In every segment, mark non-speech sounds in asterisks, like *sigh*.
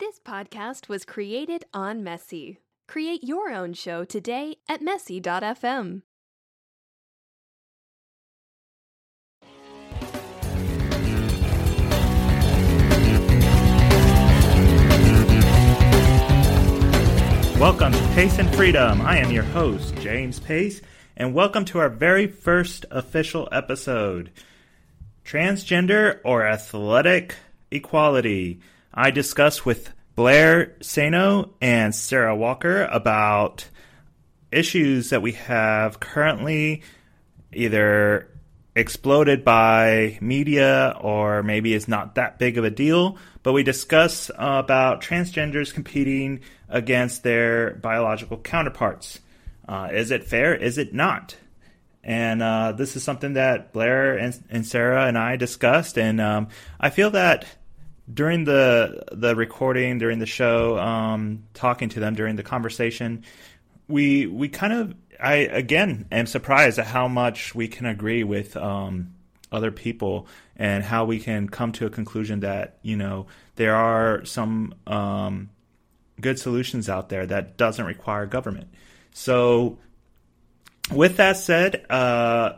This podcast was created on Messy. Create your own show today at messy.fm. Welcome to Pace and Freedom. I am your host, James Pace, and welcome to our very first official episode Transgender or Athletic Equality. I discuss with Blair Sano and Sarah Walker about issues that we have currently either exploded by media or maybe it's not that big of a deal. But we discuss about transgenders competing against their biological counterparts. Uh, is it fair? Is it not? And uh, this is something that Blair and, and, Sarah and I discussed, and um, I feel that during the the recording, during the show, um, talking to them during the conversation, we we kind of I again am surprised at how much we can agree with um, other people and how we can come to a conclusion that you know there are some um, good solutions out there that doesn't require government. So, with that said, uh,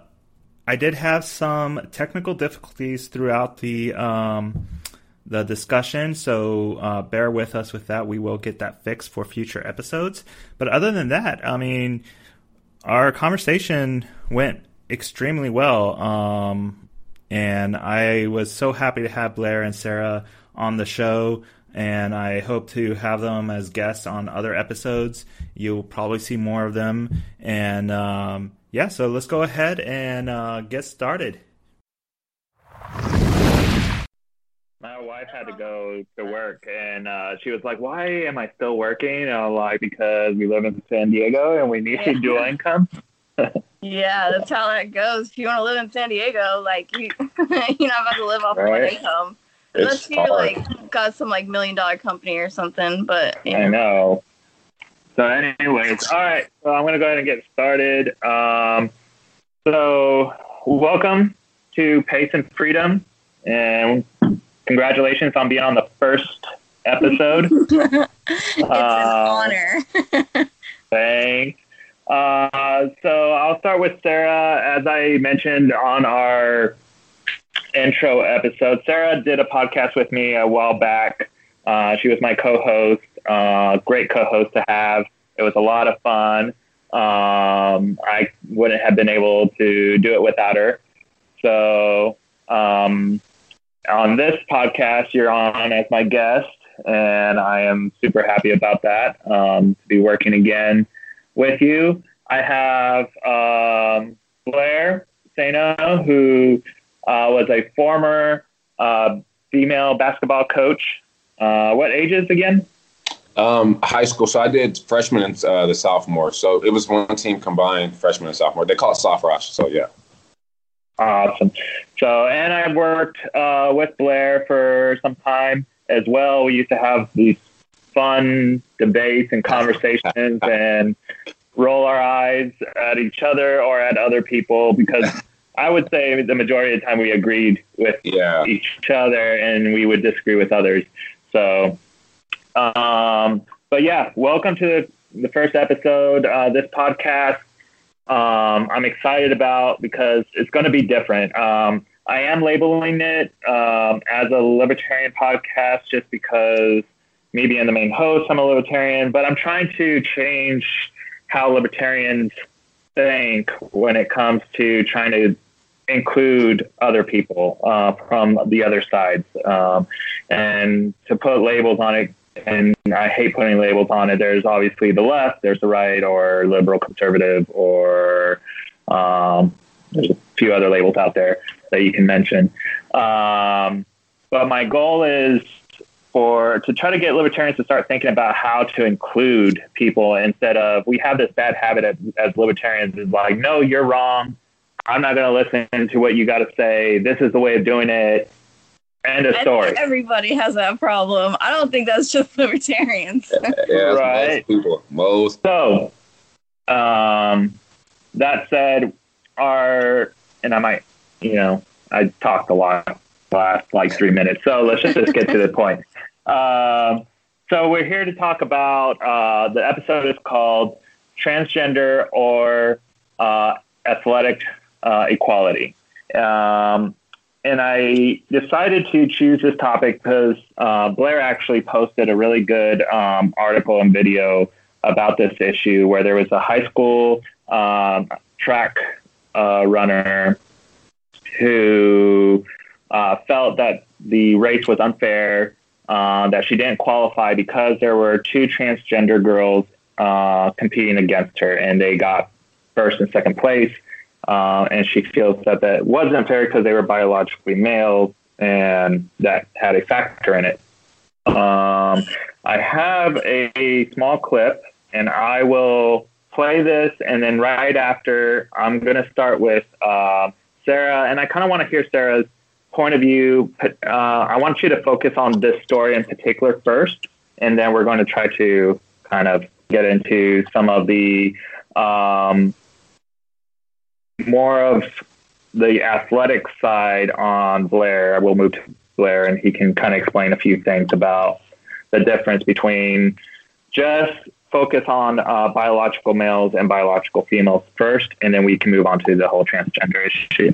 I did have some technical difficulties throughout the um, the discussion, so uh, bear with us with that. We will get that fixed for future episodes. But other than that, I mean, our conversation went extremely well. Um, and I was so happy to have Blair and Sarah on the show. And I hope to have them as guests on other episodes. You'll probably see more of them. And um, yeah, so let's go ahead and uh, get started. My wife had to go to work, and uh, she was like, "Why am I still working?" And I'm like, "Because we live in San Diego and we need to *laughs* dual income." yeah, that's how that goes. If you want to live in San Diego, like you, *laughs* you're not about to live off right. one income. Unless you like got some like million dollar company or something, but yeah. I know. So, anyways, all right. So I'm gonna go ahead and get started. Um, so, welcome to Pace and Freedom, and congratulations on being on the first episode. *laughs* it's uh, an honor. *laughs* thanks. Uh, so I'll start with Sarah. As I mentioned on our intro episode, Sarah did a podcast with me a while back. Uh, she was my co-host. Uh, great co-host to have. It was a lot of fun. Um, I wouldn't have been able to do it without her. So um, on this podcast, you're on as my guest, and I am super happy about that. Um, to be working again with you. I have um, Blair Sano, who uh, was a former uh, female basketball coach. Uh, what ages again? Um, high school. So I did freshman and uh, the sophomore. So it was one team combined, freshman and sophomore. They call it rush. So yeah. Awesome. So, and I worked uh, with Blair for some time as well. We used to have these fun debates and conversations *laughs* and roll our eyes at each other or at other people because *laughs* I would say the majority of the time we agreed with yeah. each other and we would disagree with others. So, um, but yeah, welcome to the, the first episode. Uh, this podcast um, I'm excited about because it's going to be different. Um, I am labeling it um, as a libertarian podcast just because me being the main host, I'm a libertarian, but I'm trying to change how libertarians think when it comes to trying to include other people uh, from the other sides um, and to put labels on it and i hate putting labels on it. There's obviously the left there's the right or liberal conservative or um, there's a few other labels out there that you can mention. Um, but my goal is for to try to get libertarians to start thinking about how to include people instead of we have this bad habit as, as libertarians is like no you're wrong. I'm not going to listen to what you got to say. This is the way of doing it end of story. everybody has that problem. I don't think that's just *laughs* libertarians. Yeah, right most people most. So um that said our and i might you know i talked a lot last like three minutes. So let's just get to the point. *laughs* Um, So we're here to talk about uh, the episode is called Transgender or uh, Athletic uh, Equality. Um, and I decided to choose this topic because uh, Blair actually posted a really good um, article and video about this issue where there was a high school um, track uh, runner who uh, felt that the race was unfair, uh, that she didn't qualify because there were two transgender girls uh, competing against her, and they got first and second place. Uh, and she feels that that wasn't fair because they were biologically male, and that had a factor in it. Um, I have a, small clip, and I will play this, and then right after, I'm going to start with uh, Sarah, and I kind of want to hear Sarah's point of view. Uh, I want you to focus on this story in particular first, and then we're going to try to kind of get into some of the um, more of the athletic side on Blair. We'll move to Blair, and he can kind of explain a few things about the difference between just focus on uh, biological males and biological females first, and then we can move on to the whole transgender issue.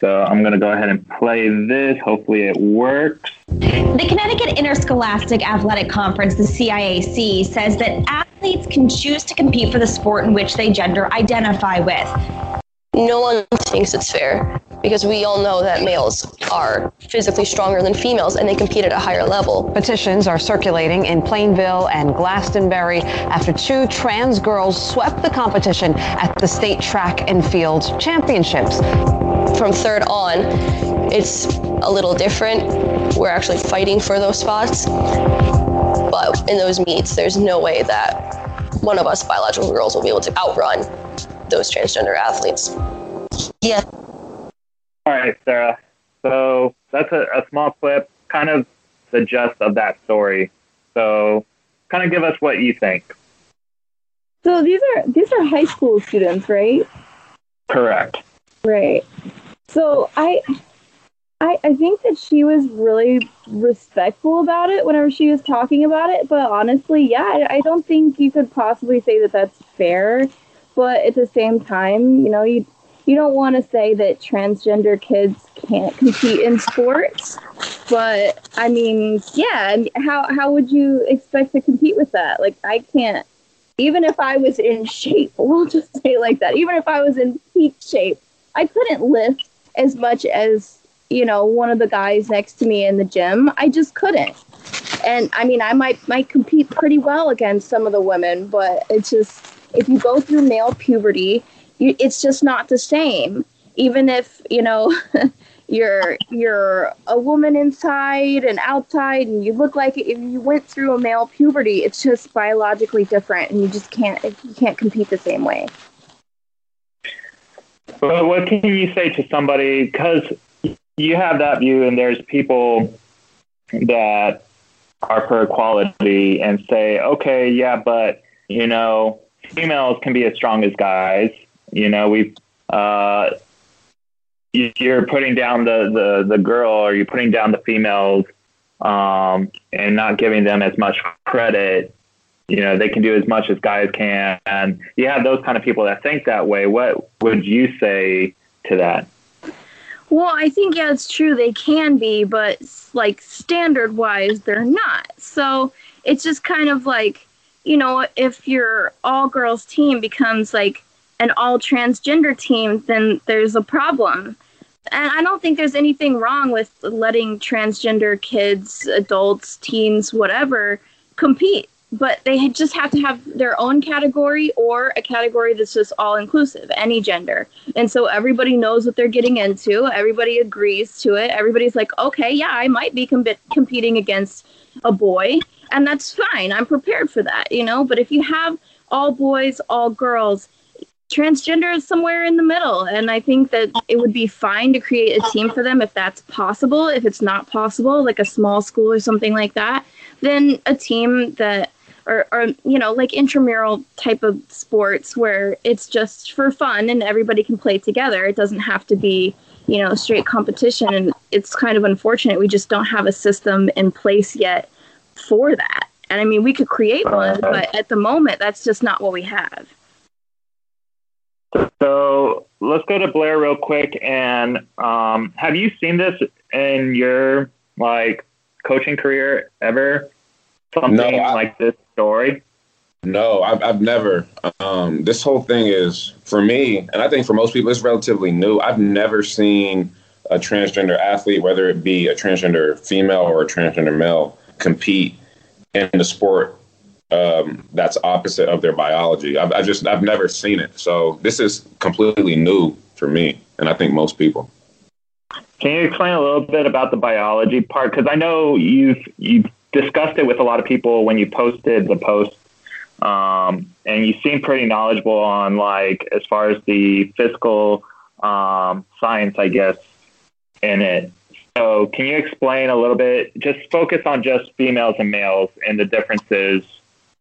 So I'm going to go ahead and play this. Hopefully it works. The Connecticut Interscholastic Athletic Conference, the CIAC, says that athletes can choose to compete for the sport in which they gender identify with. No one thinks it's fair because we all know that males are physically stronger than females and they compete at a higher level. Petitions are circulating in Plainville and Glastonbury after two trans girls swept the competition at the state track and field championships. From third on, it's a little different. We're actually fighting for those spots. But in those meets, there's no way that one of us biological girls will be able to outrun those transgender athletes. Yeah. All right, Sarah. So that's a, a small clip, kind of the gist of that story. So, kind of give us what you think. So these are these are high school students, right? Correct. Right. So I I, I think that she was really respectful about it whenever she was talking about it. But honestly, yeah, I, I don't think you could possibly say that that's fair. But at the same time, you know, you you don't want to say that transgender kids can't compete in sports, but I mean, yeah, how how would you expect to compete with that? Like, I can't. Even if I was in shape, *laughs* we'll just say like that. Even if I was in peak shape, I couldn't lift as much as you know one of the guys next to me in the gym. I just couldn't. And I mean, I might might compete pretty well against some of the women, but it's just if you go through male puberty you, it's just not the same. Even if you know *laughs* you're you're a woman inside and outside, and you look like if you went through a male puberty, it's just biologically different, and you just can't you can't compete the same way. But what can you say to somebody because you have that view, and there's people that are for equality and say, okay, yeah, but you know, females can be as strong as guys. You know, we uh, you're putting down the, the, the girl or you're putting down the females um, and not giving them as much credit. You know, they can do as much as guys can. And you have those kind of people that think that way. What would you say to that? Well, I think, yeah, it's true. They can be, but like standard wise, they're not. So it's just kind of like, you know, if your all girls team becomes like an all transgender team, then there's a problem. And I don't think there's anything wrong with letting transgender kids, adults, teens, whatever, compete. But they just have to have their own category or a category that's just all inclusive, any gender. And so everybody knows what they're getting into. Everybody agrees to it. Everybody's like, okay, yeah, I might be com- competing against a boy. And that's fine. I'm prepared for that, you know? But if you have all boys, all girls, transgender is somewhere in the middle. And I think that it would be fine to create a team for them if that's possible. If it's not possible, like a small school or something like that, then a team that, or, or you know, like intramural type of sports where it's just for fun and everybody can play together. It doesn't have to be, you know, straight competition. And it's kind of unfortunate we just don't have a system in place yet for that. And I mean, we could create one, but at the moment, that's just not what we have. So let's go to Blair real quick. And um, have you seen this in your like coaching career ever? Something no, I, like this story? No, I've, I've never. Um, this whole thing is for me, and I think for most people, it's relatively new. I've never seen a transgender athlete, whether it be a transgender female or a transgender male, compete in the sport um, that's opposite of their biology. I've, I just I've never seen it, so this is completely new for me, and I think most people. Can you explain a little bit about the biology part? Because I know you've you've discussed it with a lot of people when you posted the post, um, and you seem pretty knowledgeable on like as far as the physical um, science, I guess, in it. So, can you explain a little bit? Just focus on just females and males and the differences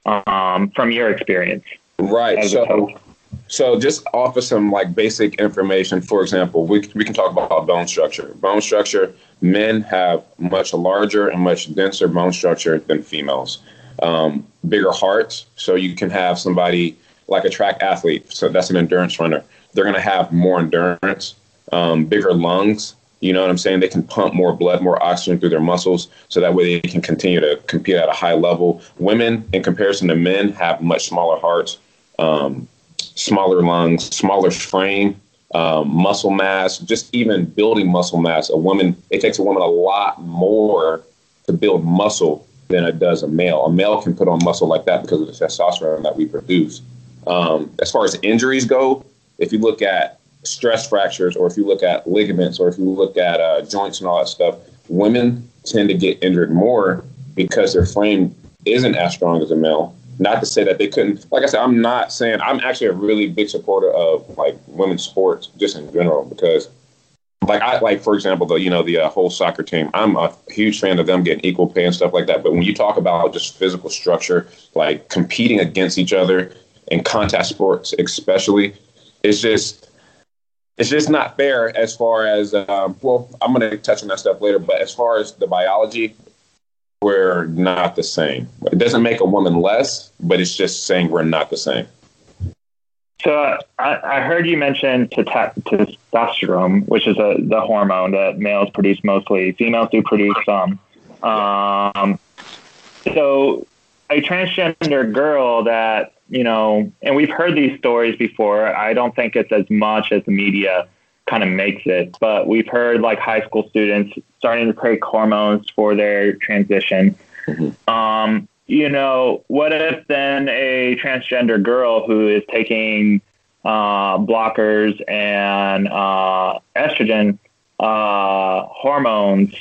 um, from your experience. Right. So, so just offer some like basic information. For example, we we can talk about bone structure. Bone structure. Men have much larger and much denser bone structure than females. Um, bigger hearts, so you can have somebody like a track athlete. So that's an endurance runner. They're going to have more endurance. Um, bigger lungs, you know what I'm saying? They can pump more blood, more oxygen through their muscles, so that way they can continue to compete at a high level. Women, in comparison to men, have much smaller hearts, um, smaller lungs, smaller frame, um, muscle mass, just even building muscle mass. A woman, it takes a woman a lot more to build muscle than it does a male. A male can put on muscle like that because of the testosterone that we produce. Um, as far as injuries go, if you look at stress fractures, or if you look at ligaments, or if you look at uh, joints and all that stuff, women tend to get injured more because their frame isn't as strong as a male. Not to say that they couldn't. Like I said, I'm not saying I'm actually a really big supporter of like women's sports just in general because, like I like for example the you know the uh, whole soccer team. I'm a huge fan of them getting equal pay and stuff like that. But when you talk about just physical structure, like competing against each other in contact sports, especially, it's just it's just not fair as far as um, well i'm going to touch on that stuff later but as far as the biology we're not the same. It doesn't make a woman less but it's just saying we're not the same. So uh, I, I, heard you mention testosterone which is a, the hormone that males produce mostly. Females do produce some. Um, so a transgender girl that you know, and we've heard these stories before. I don't think it's as much as the media kind of makes it, but we've heard like high school students starting to take hormones for their transition. Mm-hmm. Um, you know, what if then a transgender girl who is taking uh, blockers and uh, estrogen uh, hormones,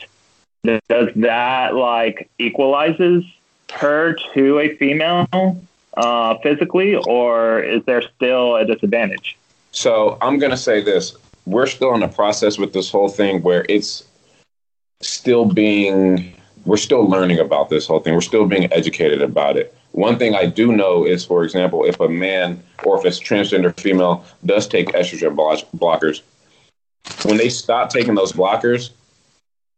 does that like equalizes her to a female? uh, physically, or is there still a disadvantage? So I'm going to say this: we're still in the process with this whole thing where it's still being we're still learning about this whole thing. We're still being educated about it. One thing I do know is, for example, if a man or if it's transgender female does take estrogen blockers, when they stop taking those blockers,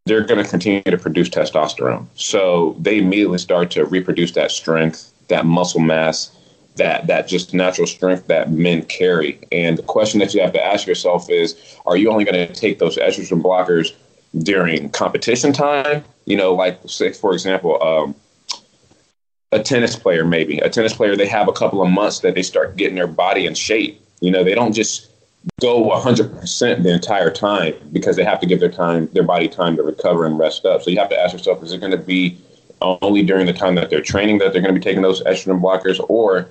they're going to continue to produce testosterone. So they immediately start to reproduce that strength that muscle mass, that that just natural strength that men carry. And the question that you have to ask yourself is, are you only going to take those estrogen blockers during competition time? You know, like say for example, um, a tennis player maybe a tennis player they have a couple of months that they start getting their body in shape. You know, they don't just go 100% the entire time because they have to give their time their body time to recover and rest up. So you have to ask yourself, is it going to be only during the time that they're training that they're going to be taking those estrogen blockers, or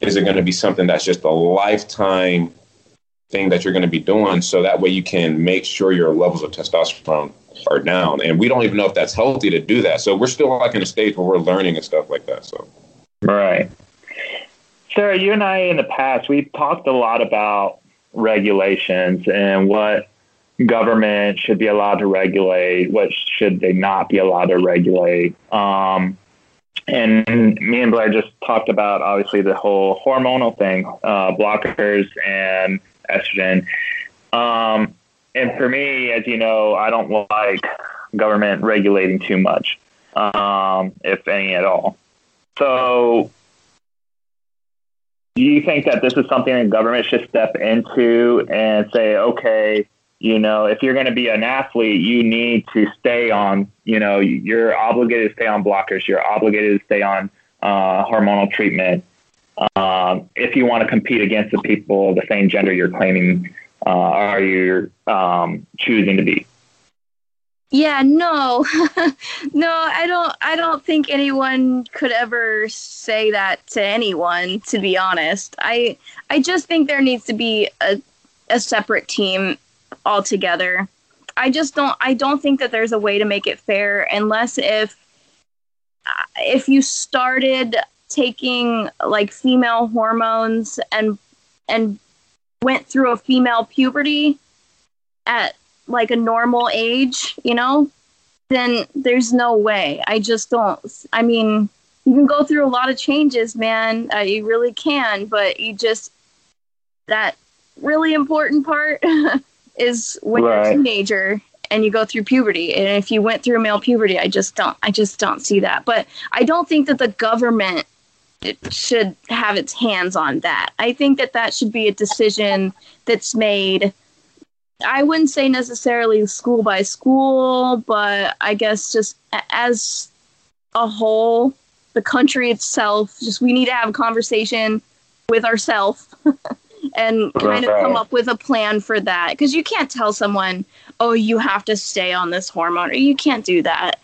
is it going to be something that's just a lifetime thing that you're going to be doing? So that way you can make sure your levels of testosterone are down. And we don't even know if that's healthy to do that. So we're still like in a stage where we're learning and stuff like that so. Right. Sarah you and i in the past we've talked a lot about regulations and what government should be allowed to regulate, what should they not be allowed to regulate. Um, and me and Blair just talked about obviously the whole hormonal thing, uh, blockers and estrogen. Um, and for me, as you know, I don't like government regulating too much, um, if any at all. So, do you think that this is something the government should step into and say, okay, you know, if you're going to be an athlete, you need to stay on, you know, you're obligated to stay on blockers, you're obligated to stay on uh, hormonal treatment. Um, if you want to compete against the people of the same gender you're claiming uh, are you um, choosing to be? Yeah, no, *laughs* no, I don't. I don't think anyone could ever say that to anyone. To be honest, I I just think there needs to be a a separate team altogether. I just don't. I don't think that there's a way to make it fair unless if uh, if you started taking like female hormones and and went through a female puberty at like a normal age, you know, then there's no way. I just don't. I mean, you can go through a lot of changes, man. Uh, you really can, but you just that really important part *laughs* is when right. you're a teenager and you go through puberty. And if you went through male puberty, I just don't. I just don't see that. But I don't think that the government should have its hands on that. I think that that should be a decision that's made I wouldn't say necessarily school by school, but I guess just as a whole, the country itself, just we need to have a conversation with ourselves *laughs* and kind of come up with a plan for that. Because you can't tell someone, oh, you have to stay on this hormone, or you can't do that.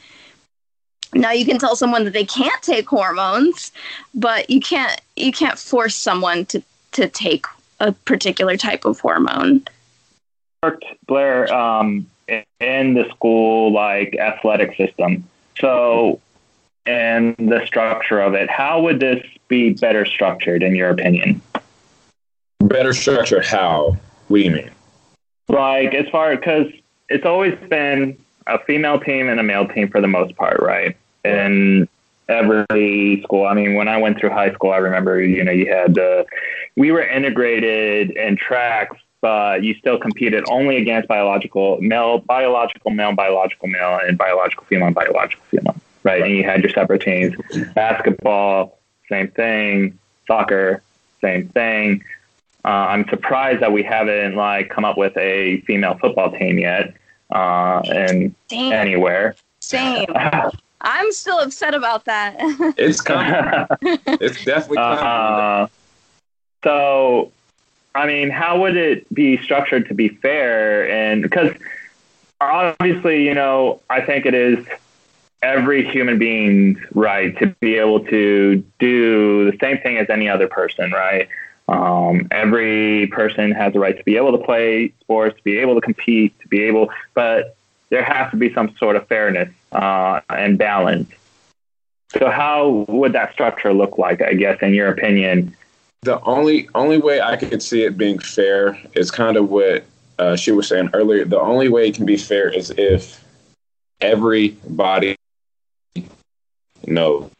Now you can tell someone that they can't take hormones, but you can't you can't force someone to, to take a particular type of hormone worked Blair um, in the school like athletic system. So, and the structure of it, how would this be better structured in your opinion? Better structured how? What do you mean? Like as far because it's always been a female team and a male team for the most part, right? And every school. I mean, when I went through high school, I remember you know you had the we were integrated in tracks but you still competed only against biological male, biological male, biological male, and biological female, and biological female, right? And you had your separate teams. Basketball, same thing. Soccer, same thing. Uh, I'm surprised that we haven't like come up with a female football team yet, uh, and Damn. anywhere. Same. *laughs* I'm still upset about that. it's coming. *laughs* it's definitely coming. Uh, so I mean, how would it be structured to be fair? And because obviously, you know, I think it is every human being's right to be able to do the same thing as any other person, right? Um, every person has a right to be able to play sports, to be able to compete, to be able, but there has to be some sort of fairness uh, and balance. So, how would that structure look like? I guess, in your opinion, the only only way I could see it being fair is kind of what uh, she was saying earlier. The only way it can be fair is if everybody knows.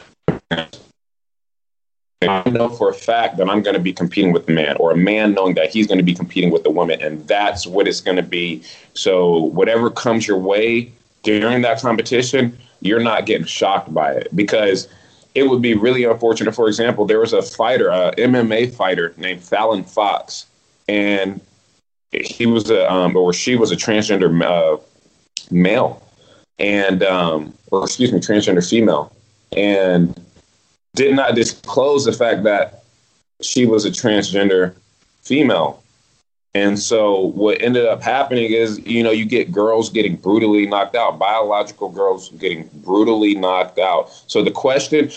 I know for a fact that I'm going to be competing with a man, or a man knowing that he's going to be competing with a woman, and that's what it's going to be. So whatever comes your way during that competition, you're not getting shocked by it because it would be really unfortunate. For example, there was a fighter, a MMA fighter named Fallon Fox, and he was a um, or she was a transgender uh, male, and um, or excuse me, transgender female, and did not disclose the fact that she was a transgender female and so what ended up happening is, you know, you get girls getting brutally knocked out, biological girls getting brutally knocked out. So the question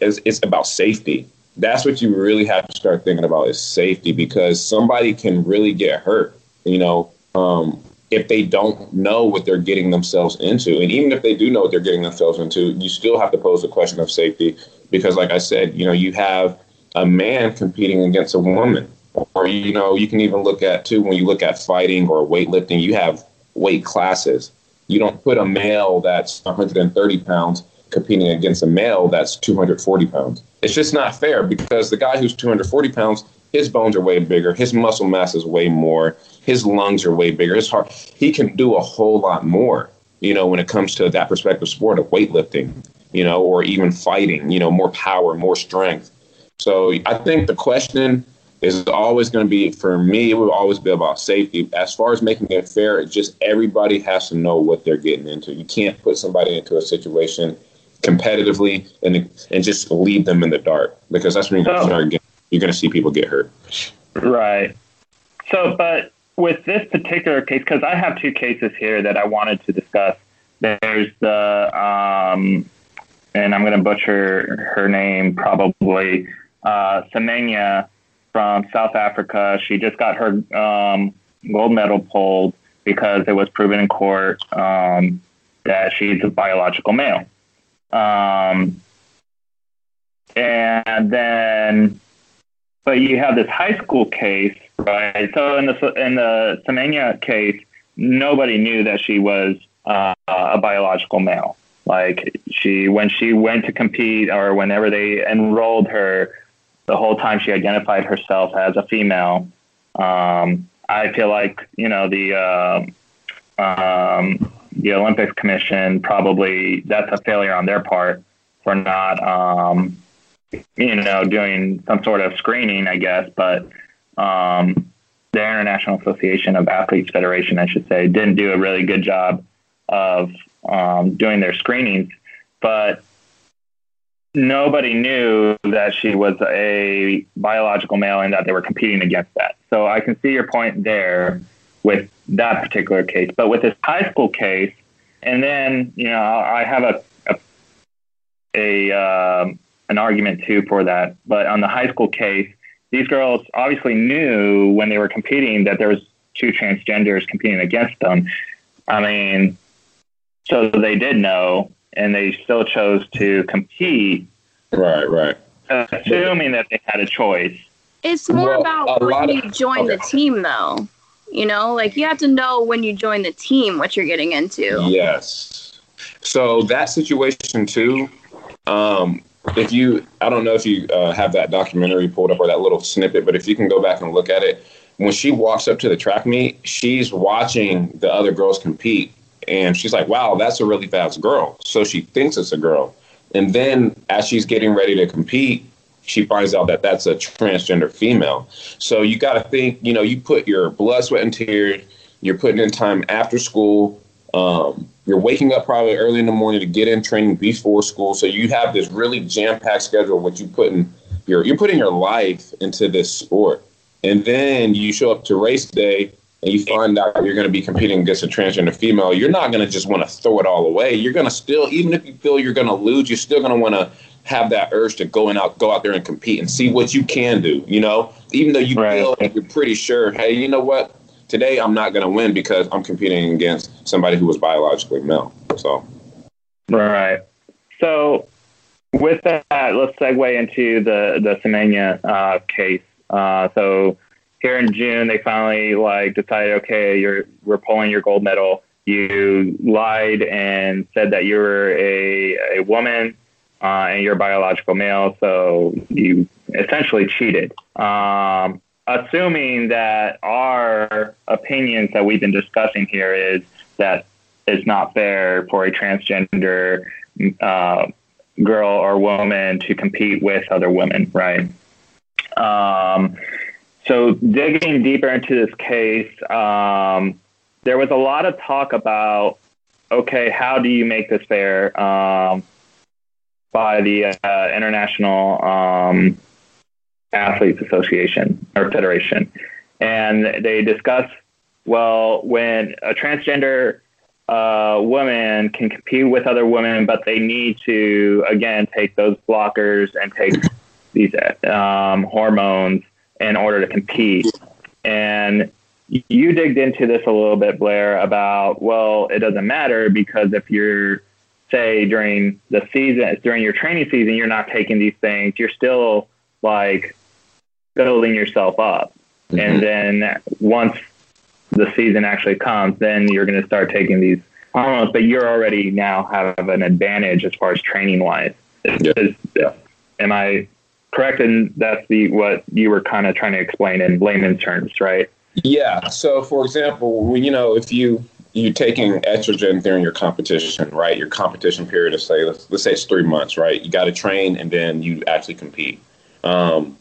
is, is about safety. That's what you really have to start thinking about is safety because somebody can really get hurt, you know, um, if they don't know what they're getting themselves into. And even if they do know what they're getting themselves into, you still have to pose the question of safety because, like I said, you know, you have a man competing against a woman or you know you can even look at too when you look at fighting or weightlifting you have weight classes. You don't put a male that's 130 pounds competing against a male that's 240 pounds. It's just not fair because the guy who's 240 pounds his bones are way bigger his muscle mass is way more his lungs are way bigger. His heart he can do a whole lot more you know when it comes to that perspective sport of weightlifting you know, or even fighting, you know, more power, more strength. So I think the question is always going to be for me. It will always be about safety. As far as making it fair, it's just everybody has to know what they're getting into. You can't put somebody into a situation competitively and and just leave them in the dark because that's when you're, start getting, you're going to see people get hurt. Right. So, but with this particular case, because I have two cases here that I wanted to discuss. There's the, um, and I'm going to butcher her name probably, uh, Semenya from South Africa. She just got her um, gold medal pulled because it was proven in court um, that she's a biological male. Um, and then, but you have this high school case, right? So in the in the Semenya case, nobody knew that she was uh, a biological male. Like she, when she went to compete, or whenever they enrolled her, the whole time she identified herself as a female. Um, I feel like you know the uh, um, the Olympics Commission probably that's a failure on their part for not um, you know doing some sort of screening, I guess. But um, the International Association of Athletes Federation, I should say, didn't do a really good job of um, doing their screenings. But nobody knew that she was a biological male and that they were competing against that. So I can see your point there with that particular case. But with this high school case, and then you know I have a a, a um, an argument too for that. But on the high school case, these girls obviously knew when they were competing that there was two transgenders competing against them. I mean, so they did know, and they still chose to compete. Right, right. Assuming that they had a choice. It's more well, about when you of, join okay. the team, though. You know, like you have to know when you join the team what you're getting into. Yes. So that situation too. Um, if you, I don't know if you uh, have that documentary pulled up or that little snippet, but if you can go back and look at it, when she walks up to the track meet, she's watching the other girls compete and she's like, wow, that's a really fast girl. So she thinks it's a girl. And then as she's getting ready to compete, she finds out that that's a transgender female. So you got to think, you know, you put your blood, sweat, and tears, you're putting in time after school. Um, you're waking up probably early in the morning to get in training before school. So you have this really jam packed schedule, which you put in your, you're putting your life into this sport. And then you show up to race day and you find out you're going to be competing against a transgender female, you're not going to just want to throw it all away. You're going to still, even if you feel you're going to lose, you're still going to want to have that urge to go and out, go out there and compete and see what you can do. You know, even though you right. feel you're pretty sure, hey, you know what? Today I'm not going to win because I'm competing against somebody who was biologically male. So, right. So, with that, let's segue into the the Semenya uh, case. Uh, so here in June, they finally like decided, okay, you're we're pulling your gold medal. You lied and said that you were a, a woman uh, and you're a biological male, so you essentially cheated. Um, assuming that our opinions that we've been discussing here is that it's not fair for a transgender uh, girl or woman to compete with other women, right? Um, so digging deeper into this case, um, there was a lot of talk about, okay, how do you make this fair um, by the uh, International um, Athletes Association or Federation. And they discuss, well, when a transgender uh, woman can compete with other women, but they need to, again, take those blockers and take these um, hormones in order to compete. And you digged into this a little bit, Blair, about, well, it doesn't matter because if you're, say, during the season, during your training season, you're not taking these things, you're still like building yourself up. Mm-hmm. And then once the season actually comes, then you're going to start taking these hormones, but you're already now have an advantage as far as training wise. Yeah. Am I correct? And that's the what you were kind of trying to explain in layman's terms, right? Yeah. So, for example, you know, if you you're taking estrogen during your competition, right? Your competition period is say let's, let's say it's three months, right? You got to train and then you actually compete. Um,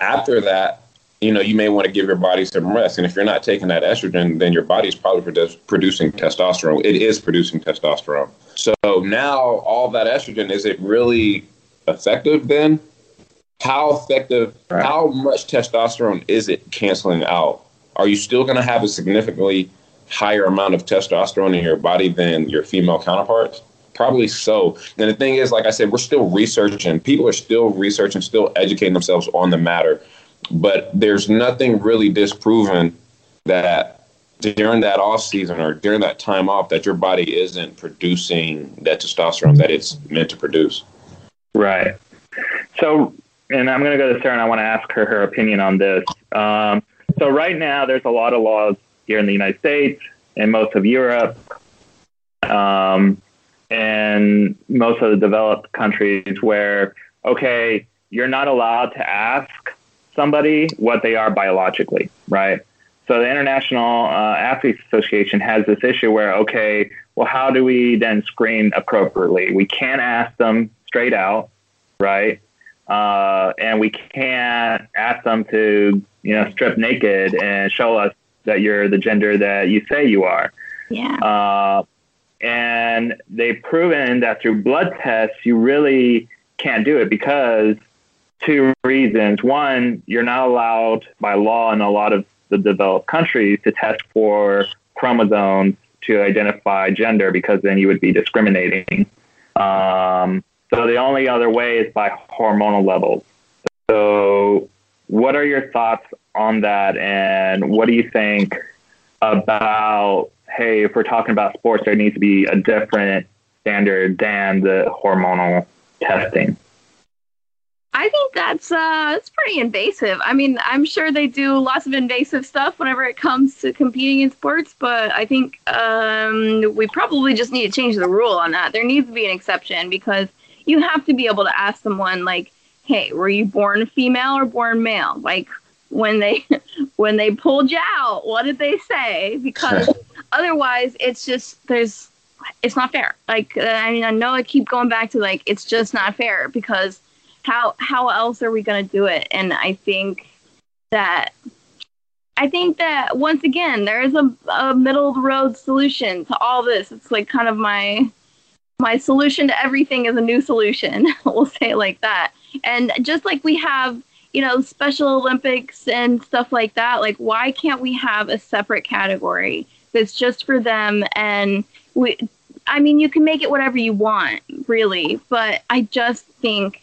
after that, you know, you may want to give your body some rest. And if you're not taking that estrogen, then your body's probably produ- producing testosterone. It is producing testosterone. So now all that estrogen, is it really effective then? How effective, right. how much testosterone is it canceling out? Are you still going to have a significantly higher amount of testosterone in your body than your female counterparts? Probably so. And the thing is, like I said, we're still researching. People are still researching, still educating themselves on the matter. But there's nothing really disproven that during that off season or during that time off that your body isn't producing that testosterone that it's meant to produce. Right. So, and I'm going to go to Sarah and I want to ask her her opinion on this. Um, so right now, there's a lot of laws here in the United States and most of Europe, um, and most of the developed countries where okay, you're not allowed to ask somebody what they are biologically, right? So the International uh, Athletes Association has this issue where, okay, well, how do we then screen appropriately? We can't ask them straight out, right? Uh, and we can't ask them to, you know, strip naked and show us that you're the gender that you say you are. Yeah. Uh, and they've proven that through blood tests, you really can't do it because two reasons. One, you're not allowed by law in a lot of the developed countries to test for chromosomes to identify gender because then you would be discriminating. Um, so the only other way is by hormonal levels. So, what are your thoughts on that, and what do you think about? Hey, if we're talking about sports, there needs to be a different standard than the hormonal testing. I think that's uh, that's pretty invasive. I mean, I'm sure they do lots of invasive stuff whenever it comes to competing in sports, but I think um, we probably just need to change the rule on that. There needs to be an exception because you have to be able to ask someone like, "Hey, were you born female or born male?" Like when they *laughs* when they pulled you out, what did they say? Because otherwise, it's just there's it's not fair. Like uh, I mean, I know I keep going back to like it's just not fair because how how else are we going to do it? And I think that I think that once again there is a, a middle road solution to all this. It's like kind of my my solution to everything is a new solution. *laughs* we'll say it like that. And just like we have, you know, Special Olympics and stuff like that, like why can't we have a separate category that's just for them and we I mean, you can make it whatever you want, really, but I just think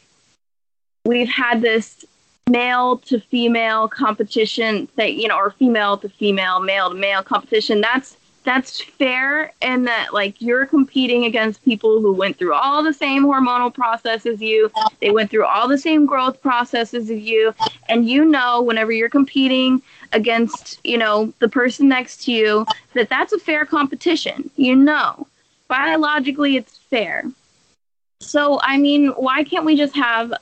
we've had this male to female competition that you know or female to female male to male competition that's that's fair and that like you're competing against people who went through all the same hormonal process as you. They went through all the same growth processes as you. And you know whenever you're competing against you know the person next to you that that's a fair competition. You know. Biologically it's fair. So i mean why can't we just have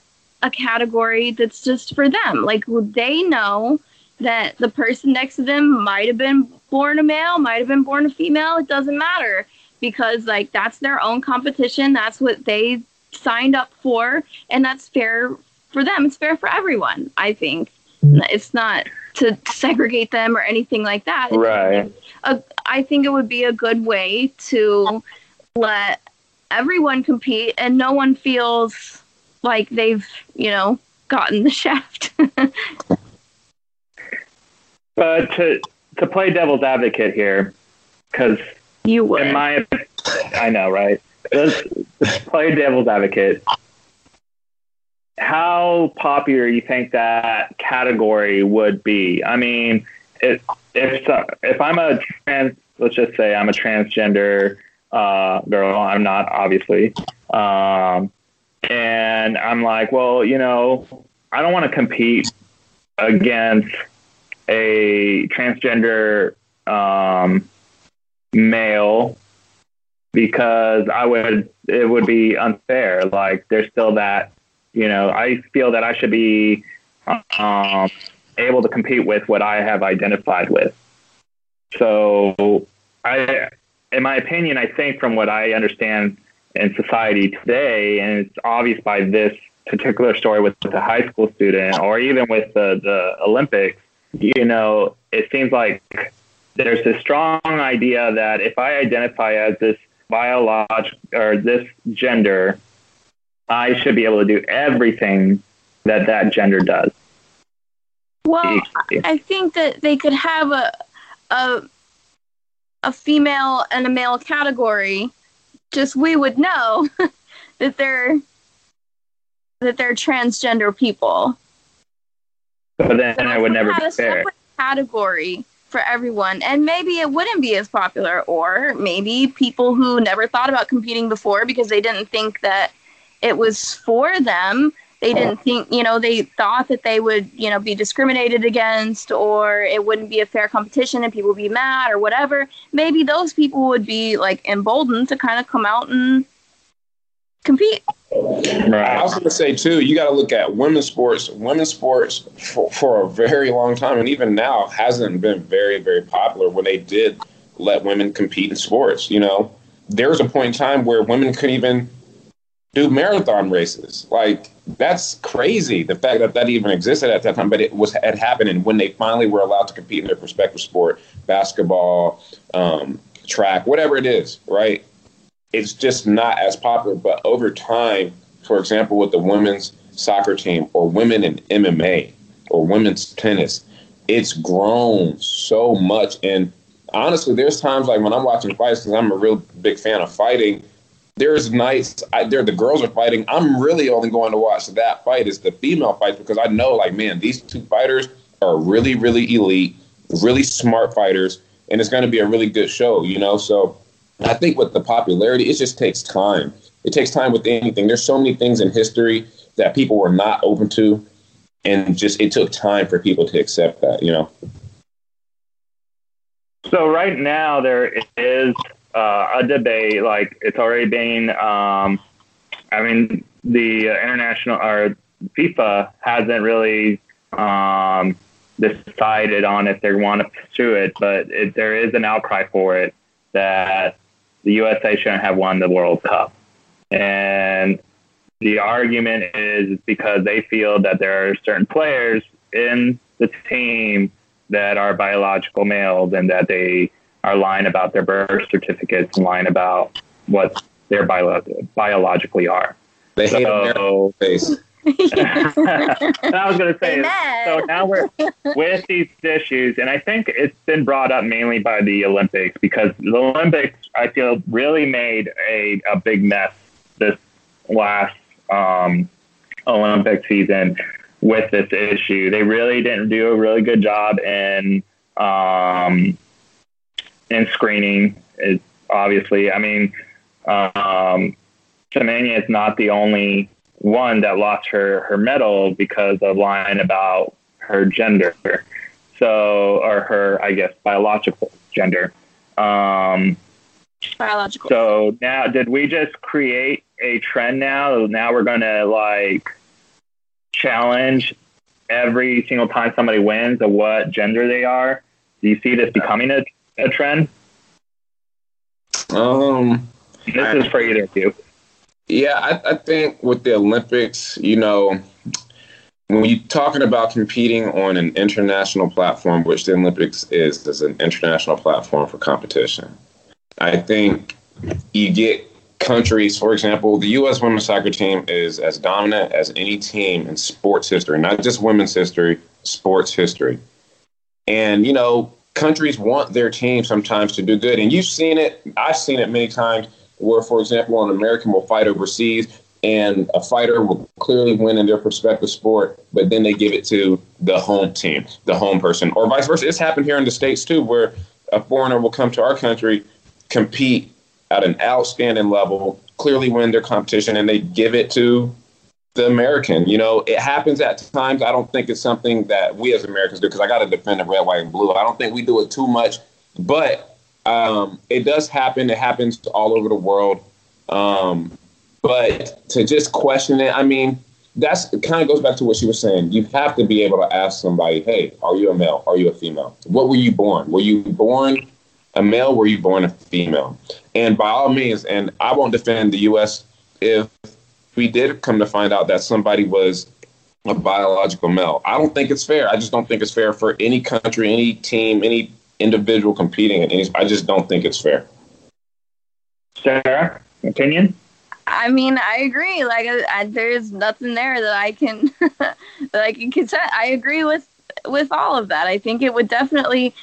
a category that's just for them. Like they know that the person next to them might have been born a male, might have been born a female. It doesn't matter because like that's their own competition. That's what they signed up for, and that's fair for them. It's fair for everyone. I think it's not to segregate them or anything like that. Right. A, I think it would be a good way to let everyone compete and no one feels like they've, you know, gotten the shaft. *laughs* but to to play devil's advocate here, because you would. In my, I know, right? Let's, play devil's advocate. How popular you think that category would be? I mean, if if if I'm a trans, let's just say I'm a transgender uh, girl. I'm not obviously. Um, and I'm like, well, you know, I don't want to compete against a transgender um, male because I would it would be unfair. Like there's still that, you know, I feel that I should be um, able to compete with what I have identified with. So I, in my opinion, I think from what I understand in society today, and it's obvious by this particular story with the high school student, or even with the the Olympics, you know, it seems like there's a strong idea that if I identify as this biological or this gender, I should be able to do everything that that gender does. Well, I think that they could have a a a female and a male category. Just we would know *laughs* that they're that they're transgender people. But then but I would never be fair. Category for everyone, and maybe it wouldn't be as popular, or maybe people who never thought about competing before because they didn't think that it was for them. They didn't think you know they thought that they would you know be discriminated against or it wouldn't be a fair competition and people would be mad or whatever. Maybe those people would be like emboldened to kind of come out and compete right i was going to say too you got to look at women's sports women's sports for, for a very long time and even now hasn't been very very popular when they did let women compete in sports you know there was a point in time where women couldn't even do marathon races. Like that's crazy. The fact that that even existed at that time, but it was had happened, and when they finally were allowed to compete in their respective sport, basketball, um, track, whatever it is, right? It's just not as popular. But over time, for example, with the women's soccer team or women in MMA or women's tennis, it's grown so much. And honestly, there's times like when I'm watching fights because I'm a real big fan of fighting there's nights I, there the girls are fighting. I'm really only going to watch that fight is the female fights because I know like man these two fighters are really really elite, really smart fighters, and it's going to be a really good show. You know, so I think with the popularity, it just takes time. It takes time with anything. There's so many things in history that people were not open to, and just it took time for people to accept that. You know. So right now there is uh, a debate. Like it's already been. Um, I mean, the international or FIFA hasn't really um, decided on if they want to pursue it, but it, there is an outcry for it that the USA shouldn't have won the World Cup, and the argument is because they feel that there are certain players in the team that are biological males and that they are lying about their birth certificates and lying about what their bio- biologically are. They hate so, face. I was going to say, so now we're with these issues, and I think it's been brought up mainly by the Olympics because the Olympics, I feel, really made a, a big mess this last um, Olympic season with this issue. They really didn't do a really good job in um, in screening. It, obviously, I mean, um, Semenya is not the only one that lost her her medal because of lying about her gender, so or her, I guess, biological gender. Um, biological. So now, did we just create a trend now? Now we're going to like challenge every single time somebody wins of what gender they are. Do you see this becoming a a trend? Um, this I, is for either of you. Yeah, I, I think with the Olympics, you know, when you're talking about competing on an international platform, which the Olympics is, is an international platform for competition. I think you get countries, for example, the U.S. women's soccer team is as dominant as any team in sports history, not just women's history, sports history. And, you know, countries want their team sometimes to do good. And you've seen it, I've seen it many times where, for example, an American will fight overseas and a fighter will clearly win in their prospective sport, but then they give it to the home team, the home person, or vice versa. It's happened here in the States too, where a foreigner will come to our country, compete at an outstanding level, clearly win their competition, and they give it to the American. You know, it happens at times. I don't think it's something that we as Americans do because I got to defend the red, white, and blue. I don't think we do it too much, but um, it does happen. It happens all over the world. Um, but to just question it, I mean, that's kind of goes back to what she was saying. You have to be able to ask somebody, hey, are you a male? Are you a female? What were you born? Were you born a male, were you born a female? And by all means, and I won't defend the U.S. if we did come to find out that somebody was a biological male. I don't think it's fair. I just don't think it's fair for any country, any team, any individual competing in any. I just don't think it's fair. Sarah, opinion? I mean, I agree. Like, I, I, there's nothing there that I can *laughs* that I can consent. I agree with with all of that. I think it would definitely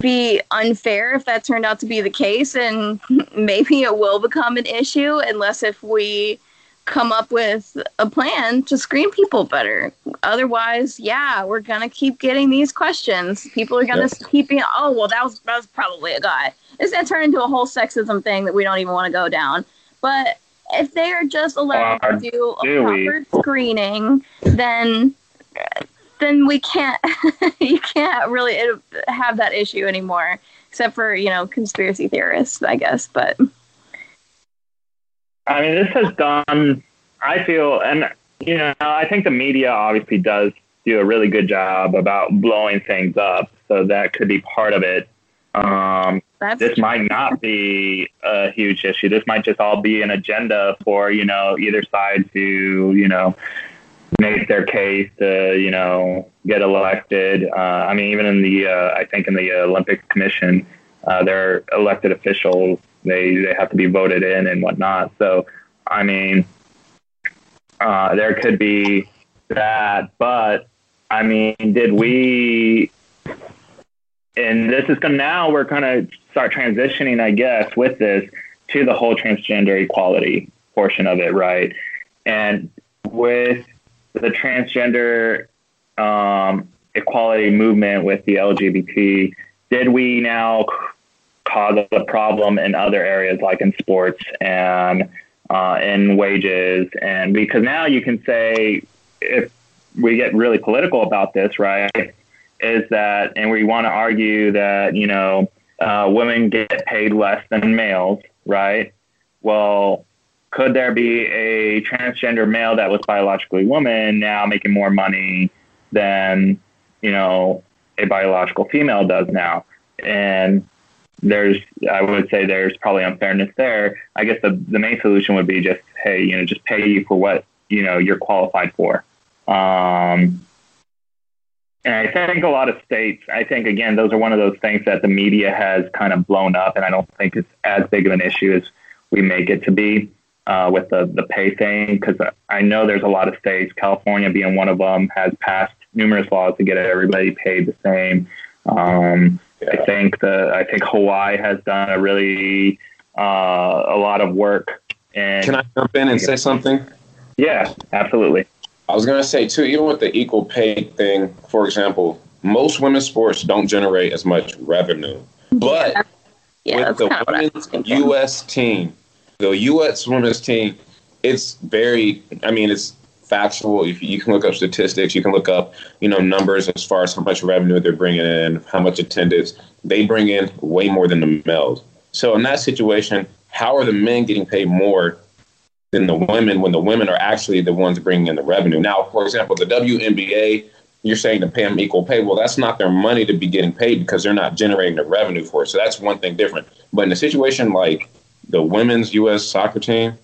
be unfair if that turned out to be the case, and *laughs* maybe it will become an issue unless if we come up with a plan to screen people better. Otherwise, yeah, we're gonna keep getting these questions. People are gonna yep. keep being, oh, well, that was that was probably a guy. It's gonna turn into a whole sexism thing that we don't even want to go down. But if they are just allowed uh, to do a proper screening, then then we can't *laughs* you can't really have that issue anymore, except for you know conspiracy theorists, I guess. But I mean, this has done. I feel, and you know, I think the media obviously does do a really good job about blowing things up, so that could be part of it. Um, That's this true. might not be a huge issue. This might just all be an agenda for you know either side to you know make their case to you know get elected. Uh, I mean, even in the uh, I think in the Olympic Commission, uh, their elected officials they they have to be voted in and whatnot. So I mean, uh, there could be that, but I mean, did we? And this is going now we're going to start transitioning, I guess, with this to the whole transgender equality portion of it, right? And with the transgender um, equality movement with the LGBT, did we now cause a problem in other areas like in sports and uh, in wages? And because now you can say, if we get really political about this, right, is that, and we want to argue that, you know, uh, women get paid less than males, right? Well, could there be a transgender male that was biologically woman now making more money than you know a biological female does now and there's i would say there's probably unfairness there i guess the, the main solution would be just hey you know just pay you for what you know you're qualified for um, and I think a lot of states, I think, again, those are one of those things that the media has kind of blown up, and I don't think it's as big of an issue as we make it to be uh, with the, the pay thing because I know there's a lot of states, California being one of them, has passed numerous laws to get everybody paid the same. Um, yeah. I think the I think Hawaii has done a really uh, a lot of work. And can I jump in and say something? Yeah, absolutely. I was going to say too, even with the equal pay thing, for example, most women's sports don't generate as much revenue, but yeah, with the women's U.S. team, the U.S. women's team, it's very, I mean, it's factual. You, you can look up statistics. You can look up, you know, numbers as far as how much revenue they're bringing in, how much attendance. They bring in way more than the males. So in that situation, how are the men getting paid more than the women when the women are actually the ones bringing in the revenue? Now, for example, the WNBA, you're saying to pay them equal pay. Well, that's not their money to be getting paid because they're not generating the revenue for it. So that's one thing different. But in a situation like the women's U.S. soccer team,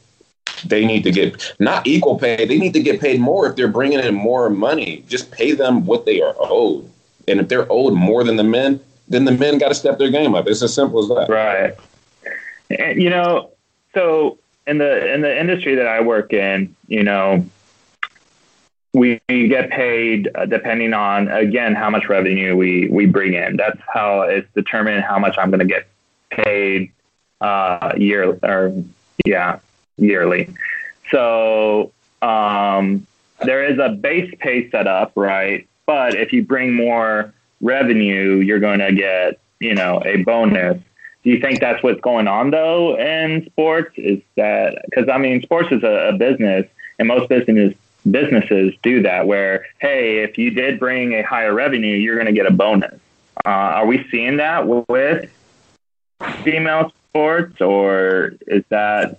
they need to get not equal pay. They need to get paid more if they're bringing in more money. Just pay them what they are owed. And if they're owed more than the men, then the men got to step their game up. It's as simple as that. Right. And, you know, so in the in the industry that I work in, you know, we get paid depending on again how much revenue we we bring in. That's how it's determined how much I'm going to get paid uh, year or yeah yearly. So um, there is a base pay set up, right? But if you bring more revenue, you're going to get you know a bonus. Do you think that's what's going on though in sports? Is that because I mean sports is a, a business, and most businesses businesses do that. Where hey, if you did bring a higher revenue, you're going to get a bonus. Uh, are we seeing that with female sports, or is that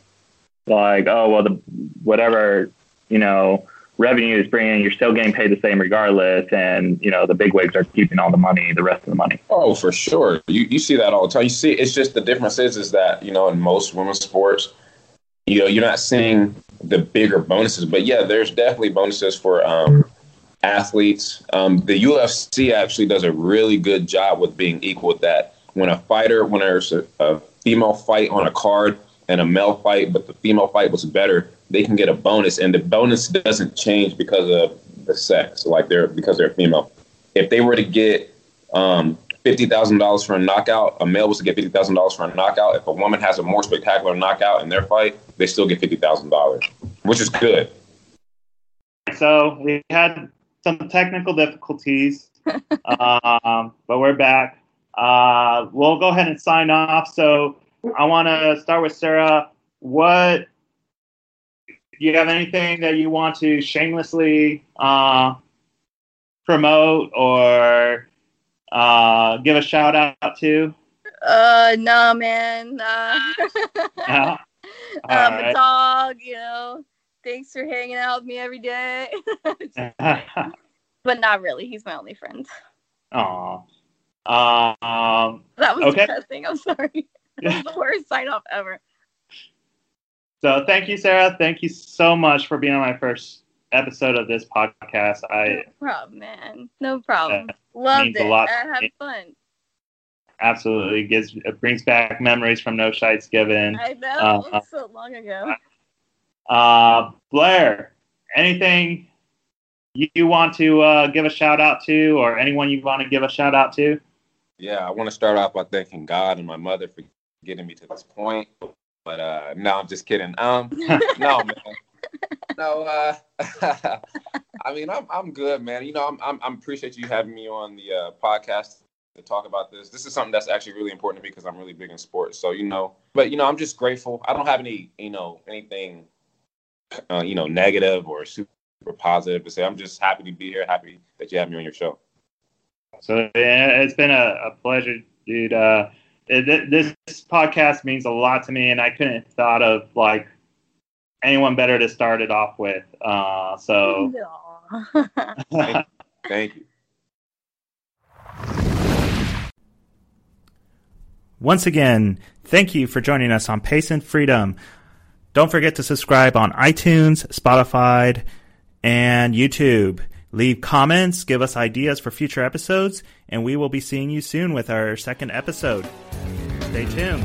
like, oh well, the whatever you know revenue is bringing, you're still getting paid the same regardless. And, you know, the big wigs are keeping all the money, the rest of the money. Oh, for sure. You, you see that all the time. You see, it's just the difference is, is that, you know, in most women's sports, you know, you're not seeing the bigger bonuses, but yeah, there's definitely bonuses for um, athletes. Um, the UFC actually does a really good job with being equal with that. When a fighter, when there's a, a female fight on a card and a male fight, but the female fight was better, they can get a bonus, and the bonus doesn't change because of the sex, like they're because they're female. If they were to get um, fifty thousand dollars for a knockout, a male was to get fifty thousand dollars for a knockout. If a woman has a more spectacular knockout in their fight, they still get fifty thousand dollars, which is good. So we had some technical difficulties, *laughs* um, but we're back. Uh, we'll go ahead and sign off. So I want to start with Sarah. What do you have anything that you want to shamelessly uh, promote or uh, give a shout out to? Uh, no, man. Uh, No? um, Alright. a dog, you know. Thanks for hanging out with me every day. *laughs* but not really. He's my only friend. Aw. Um, That was Okay. depressing. I'm sorry. That *laughs* the worst sign off ever. so thank you, Sarah. Thank you so much for being on my first episode of this podcast. I No problem, man. No problem. means Loved it. lot I had fun. absolutely gives it brings back memories from No Shites Given. I know. Uh, so long ago. Uh, Blair, anything you, you want to uh, give a shout out to, or anyone you want to give a shout out to? Yeah, I want to start off by thanking God and my mother for getting me to this point. But uh, no, I'm just kidding. Um, *laughs* no, man. No, uh, *laughs* I mean, I'm I'm good, man. You know, I'm I'm, I'm appreciate you having me on the uh, podcast to talk about this. This is something that's actually really important to me because I'm really big in sports. So you know, but you know, I'm just grateful. I don't have any, you know, anything, uh, you know, negative or super positive to say. I'm just happy to be here. Happy that you have me on your show. So yeah, it's been a, a pleasure, dude. Uh, it, this podcast means a lot to me, and I couldn't have thought of like anyone better to start it off with. Uh, so Aw. Thank you. Once again, thank you for joining us on Pace and Freedom. Don't forget to subscribe on iTunes, Spotify, and YouTube. Leave comments, give us ideas for future episodes, and we will be seeing you soon with our second episode. Stay tuned.